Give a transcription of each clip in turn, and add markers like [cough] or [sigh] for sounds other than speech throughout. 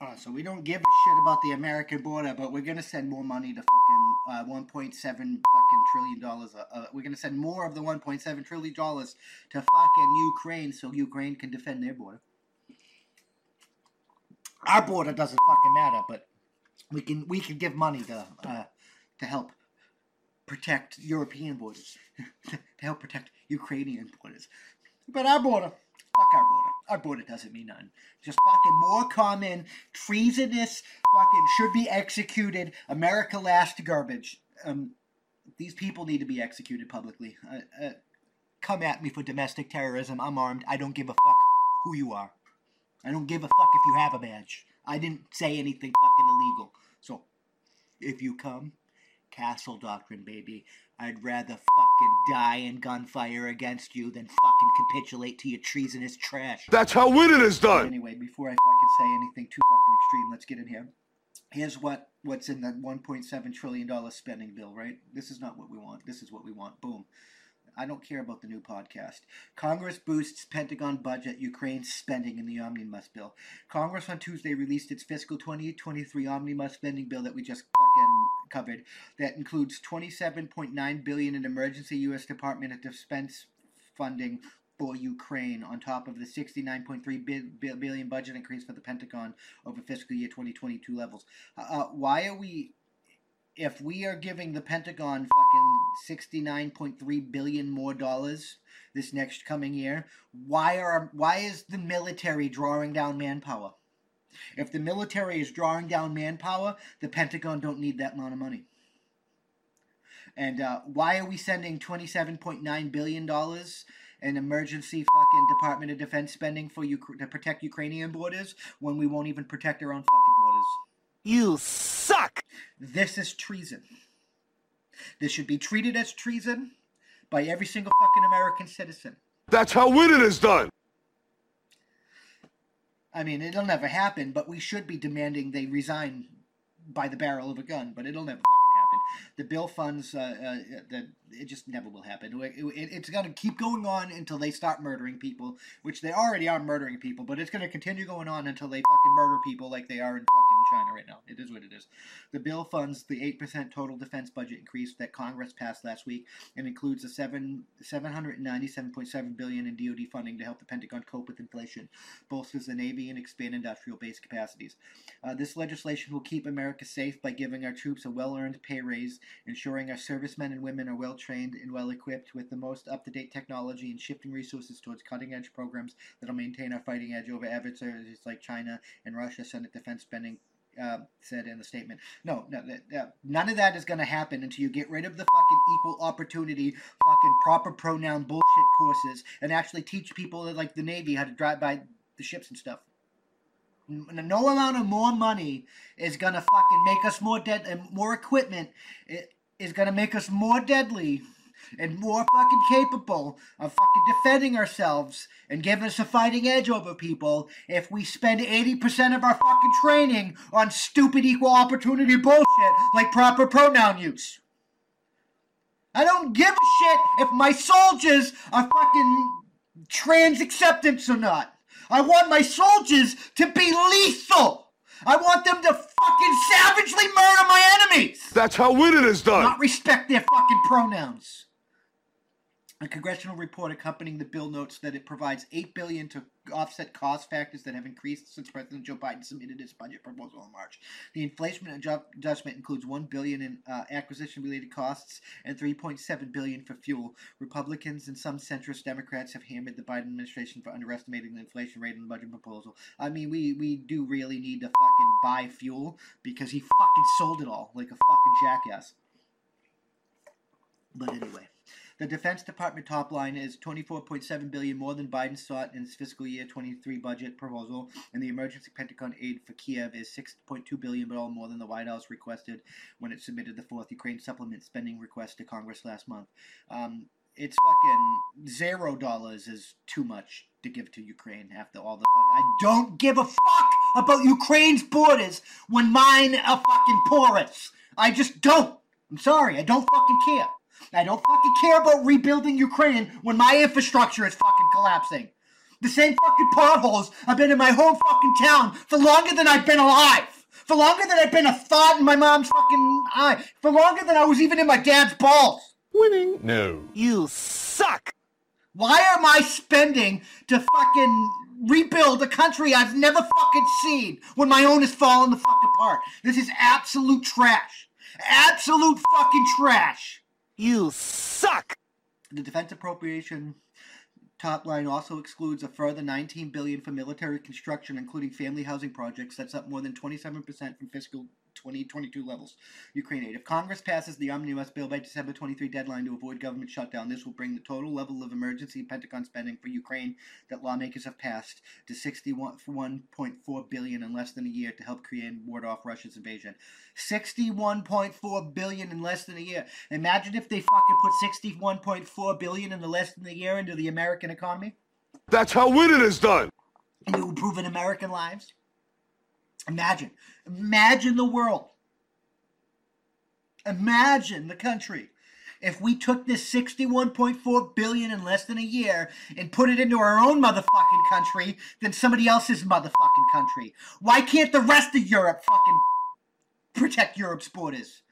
Uh, so we don't give a shit about the American border, but we're gonna send more money to fucking uh, 1.7 fucking trillion dollars. Uh, uh, we're gonna send more of the 1.7 trillion dollars to fucking Ukraine so Ukraine can defend their border. Our border doesn't fucking matter, but we can we can give money to uh, to help protect European borders, [laughs] to help protect Ukrainian borders. But our border, fuck our border. Our border doesn't mean nothing. Just fucking more common, treasonous, fucking should be executed. America last garbage. Um, these people need to be executed publicly. Uh, uh, come at me for domestic terrorism. I'm armed. I don't give a fuck who you are. I don't give a fuck if you have a badge. I didn't say anything fucking illegal. So, if you come, castle doctrine, baby. I'd rather fucking die in gunfire against you than fucking capitulate to your treasonous trash. That's how winning is done. Anyway, before I fucking say anything too fucking extreme, let's get in here. Here's what what's in that 1.7 trillion dollar spending bill, right? This is not what we want. This is what we want. Boom. I don't care about the new podcast. Congress boosts Pentagon budget, Ukraine spending in the omnibus bill. Congress on Tuesday released its fiscal 2023 omnibus spending bill that we just fucking covered. That includes 27.9 billion in emergency U.S. Department of Defense funding for Ukraine on top of the 69.3 billion budget increase for the Pentagon over fiscal year 2022 levels. Uh, why are we if we are giving the Pentagon fucking 69.3 billion more dollars this next coming year, why are why is the military drawing down manpower? If the military is drawing down manpower, the Pentagon don't need that amount of money. And uh, why are we sending 27.9 billion dollars in emergency fucking Department of Defense spending for you to protect Ukrainian borders when we won't even protect our own fucking borders? You suck. This is treason. This should be treated as treason by every single fucking American citizen. That's how winning is done. I mean, it'll never happen, but we should be demanding they resign by the barrel of a gun, but it'll never fucking happen. The bill funds, uh, uh, the, it just never will happen. It, it, it's going to keep going on until they start murdering people, which they already are murdering people, but it's going to continue going on until they fucking murder people like they are in fucking China right now. It is what it is. The bill funds the 8% total defense budget increase that Congress passed last week and includes a 7 797.7 billion in DoD funding to help the Pentagon cope with inflation, bolsters the Navy and expand industrial base capacities. Uh, this legislation will keep America safe by giving our troops a well-earned pay raise, ensuring our servicemen and women are well trained and well equipped with the most up to date technology and shifting resources towards cutting edge programs that'll maintain our fighting edge over adversaries like China and Russia, Senate defense spending. Uh, said in the statement. No, no, none of that is going to happen until you get rid of the fucking equal opportunity, fucking proper pronoun bullshit courses, and actually teach people like the Navy how to drive by the ships and stuff. No amount of more money is gonna fucking make us more dead and more equipment is gonna make us more deadly and more fucking capable of fucking defending ourselves and giving us a fighting edge over people if we spend 80% of our fucking training on stupid equal opportunity bullshit like proper pronoun use. I don't give a shit if my soldiers are fucking trans acceptance or not. I want my soldiers to be lethal. I want them to fucking savagely murder my enemies. That's how winning is done. Not respect their fucking pronouns. A congressional report accompanying the bill notes that it provides 8 billion to offset cost factors that have increased since President Joe Biden submitted his budget proposal in March. The inflation adjustment includes 1 billion in uh, acquisition-related costs and 3.7 billion for fuel. Republicans and some centrist Democrats have hammered the Biden administration for underestimating the inflation rate in the budget proposal. I mean, we we do really need to fucking buy fuel because he fucking sold it all like a fucking jackass. But anyway. The Defense Department top line is 24.7 billion more than Biden sought in his fiscal year 23 budget proposal, and the emergency Pentagon aid for Kiev is 6.2 billion, but all more than the White House requested when it submitted the fourth Ukraine supplement spending request to Congress last month. Um, it's fucking zero dollars is too much to give to Ukraine after all the fuck. I don't give a fuck about Ukraine's borders when mine are fucking porous. I just don't. I'm sorry, I don't fucking care. I don't fucking care about rebuilding Ukraine when my infrastructure is fucking collapsing. The same fucking potholes I've been in my home fucking town for longer than I've been alive. For longer than I've been a thought in my mom's fucking eye. For longer than I was even in my dad's balls. Winning? No. You suck! Why am I spending to fucking rebuild a country I've never fucking seen when my own is falling the fuck apart? This is absolute trash. Absolute fucking trash. You suck! The defense appropriation top line also excludes a further 19 billion for military construction including family housing projects that's up more than 27% from fiscal 2022 levels. Ukraine aid. If Congress passes the omnibus bill by December 23 deadline to avoid government shutdown, this will bring the total level of emergency Pentagon spending for Ukraine that lawmakers have passed to 61.4 billion in less than a year to help create and ward off Russia's invasion. 61.4 billion in less than a year. Imagine if they fucking put 61.4 billion in the less than a year into the American economy. That's how winning is done! into improving American lives. Imagine. Imagine the world. Imagine the country. If we took this 61.4 billion in less than a year and put it into our own motherfucking country than somebody else's motherfucking country. Why can't the rest of Europe fucking protect Europe's borders?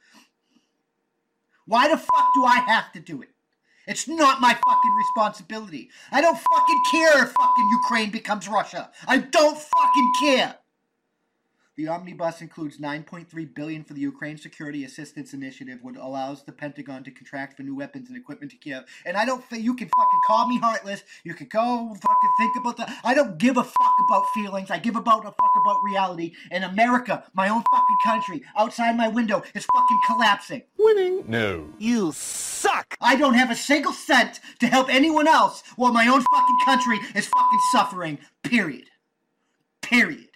Why the fuck do I have to do it? It's not my fucking responsibility. I don't fucking care if fucking Ukraine becomes Russia. I don't fucking care. The omnibus includes 9.3 billion for the Ukraine Security Assistance Initiative, which allows the Pentagon to contract for new weapons and equipment to Kiev. And I don't think you can fucking call me heartless. You can go fucking think about that. I don't give a fuck about feelings. I give about a fuck about reality. And America, my own fucking country, outside my window, is fucking collapsing. Winning? No. You suck! I don't have a single cent to help anyone else while my own fucking country is fucking suffering. Period. Period.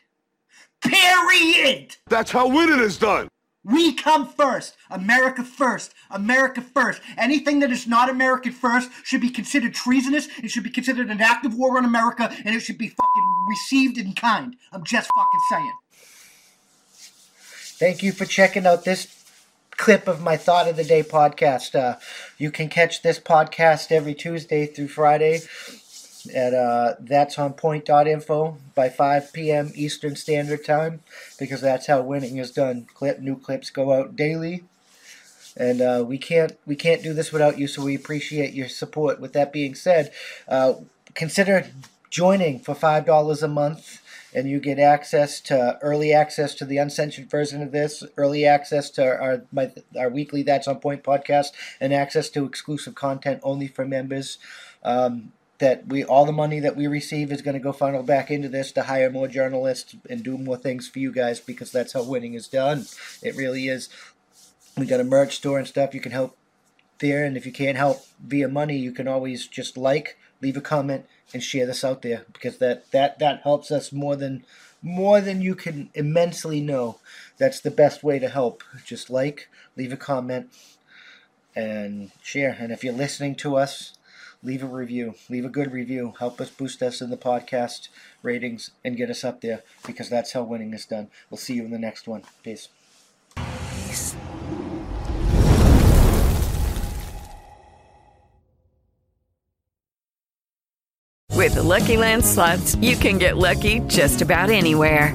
Period. That's how winning is done! We come first. America first. America first. Anything that is not American first should be considered treasonous. It should be considered an act of war on America, and it should be fucking received in kind. I'm just fucking saying. Thank you for checking out this clip of my Thought of the Day podcast. Uh, you can catch this podcast every Tuesday through Friday at uh, that's on point.info by 5 p.m. Eastern Standard Time because that's how winning is done. Clip new clips go out daily, and uh, we can't we can't do this without you. So we appreciate your support. With that being said, uh, consider joining for five dollars a month. And you get access to early access to the uncensored version of this, early access to our my, our weekly That's on Point podcast, and access to exclusive content only for members. Um, that we all the money that we receive is going to go funnel back into this to hire more journalists and do more things for you guys because that's how winning is done. It really is. We got a merch store and stuff. You can help there, and if you can't help via money, you can always just like, leave a comment, and share this out there because that that that helps us more than more than you can immensely know. That's the best way to help. Just like, leave a comment, and share. And if you're listening to us leave a review. Leave a good review. Help us boost us in the podcast ratings and get us up there because that's how winning is done. We'll see you in the next one. Peace. With the Lucky Land slots, you can get lucky just about anywhere.